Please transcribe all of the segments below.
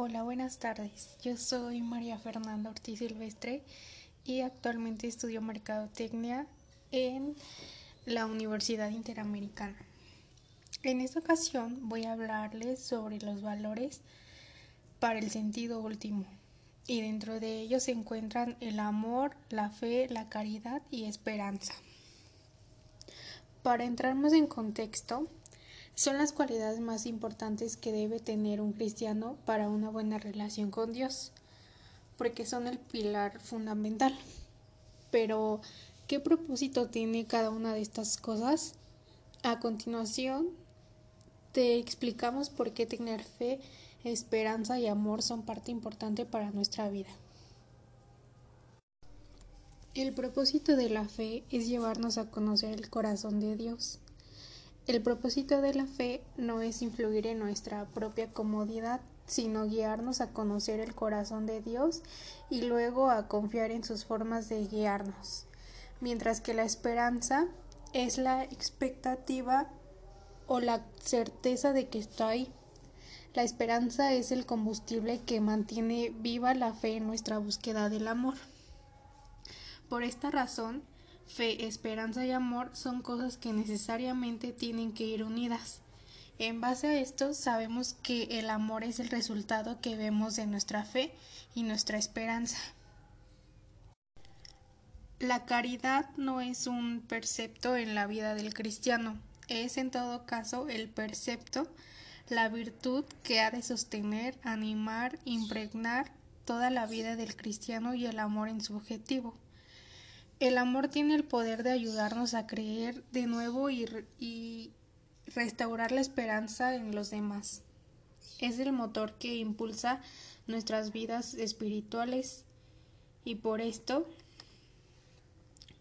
Hola, buenas tardes. Yo soy María Fernanda Ortiz Silvestre y actualmente estudio Mercadotecnia en la Universidad Interamericana. En esta ocasión voy a hablarles sobre los valores para el sentido último y dentro de ellos se encuentran el amor, la fe, la caridad y esperanza. Para entrar en contexto, son las cualidades más importantes que debe tener un cristiano para una buena relación con Dios, porque son el pilar fundamental. Pero, ¿qué propósito tiene cada una de estas cosas? A continuación, te explicamos por qué tener fe, esperanza y amor son parte importante para nuestra vida. El propósito de la fe es llevarnos a conocer el corazón de Dios. El propósito de la fe no es influir en nuestra propia comodidad, sino guiarnos a conocer el corazón de Dios y luego a confiar en sus formas de guiarnos. Mientras que la esperanza es la expectativa o la certeza de que está ahí. La esperanza es el combustible que mantiene viva la fe en nuestra búsqueda del amor. Por esta razón, Fe, esperanza y amor son cosas que necesariamente tienen que ir unidas. En base a esto sabemos que el amor es el resultado que vemos de nuestra fe y nuestra esperanza. La caridad no es un percepto en la vida del cristiano, es en todo caso el percepto, la virtud que ha de sostener, animar, impregnar toda la vida del cristiano y el amor en su objetivo. El amor tiene el poder de ayudarnos a creer de nuevo y, restaurar la esperanza en los demás. Es el motor que impulsa nuestras vidas espirituales y por esto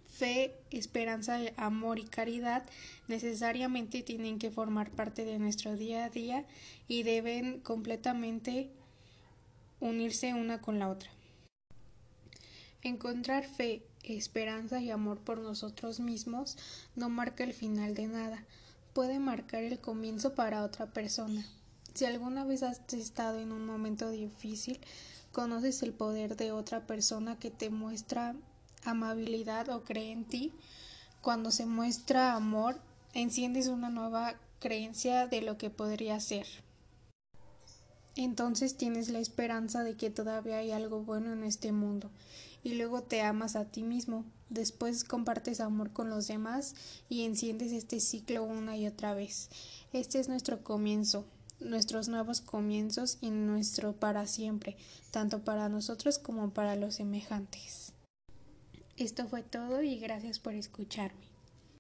fe, esperanza, amor y caridad necesariamente tienen que formar parte de nuestro día a día y deben completamente unirse una con la otra. Encontrar fe, esperanza y amor por nosotros mismos no marca el final de nada, puede marcar el comienzo para otra persona. Si alguna vez has estado en un momento difícil, conoces el poder de otra persona que te muestra amabilidad o cree en ti. Cuando se muestra amor, enciendes una nueva creencia de lo que podría ser. Entonces tienes la esperanza de que todavía hay algo bueno en este mundo y luego te amas a ti mismo. Después compartes amor con los demás y enciendes este ciclo una y otra vez. Este es nuestro comienzo, nuestros nuevos comienzos y nuestro para siempre, tanto para nosotros como para los semejantes. Esto fue todo y gracias por escucharme.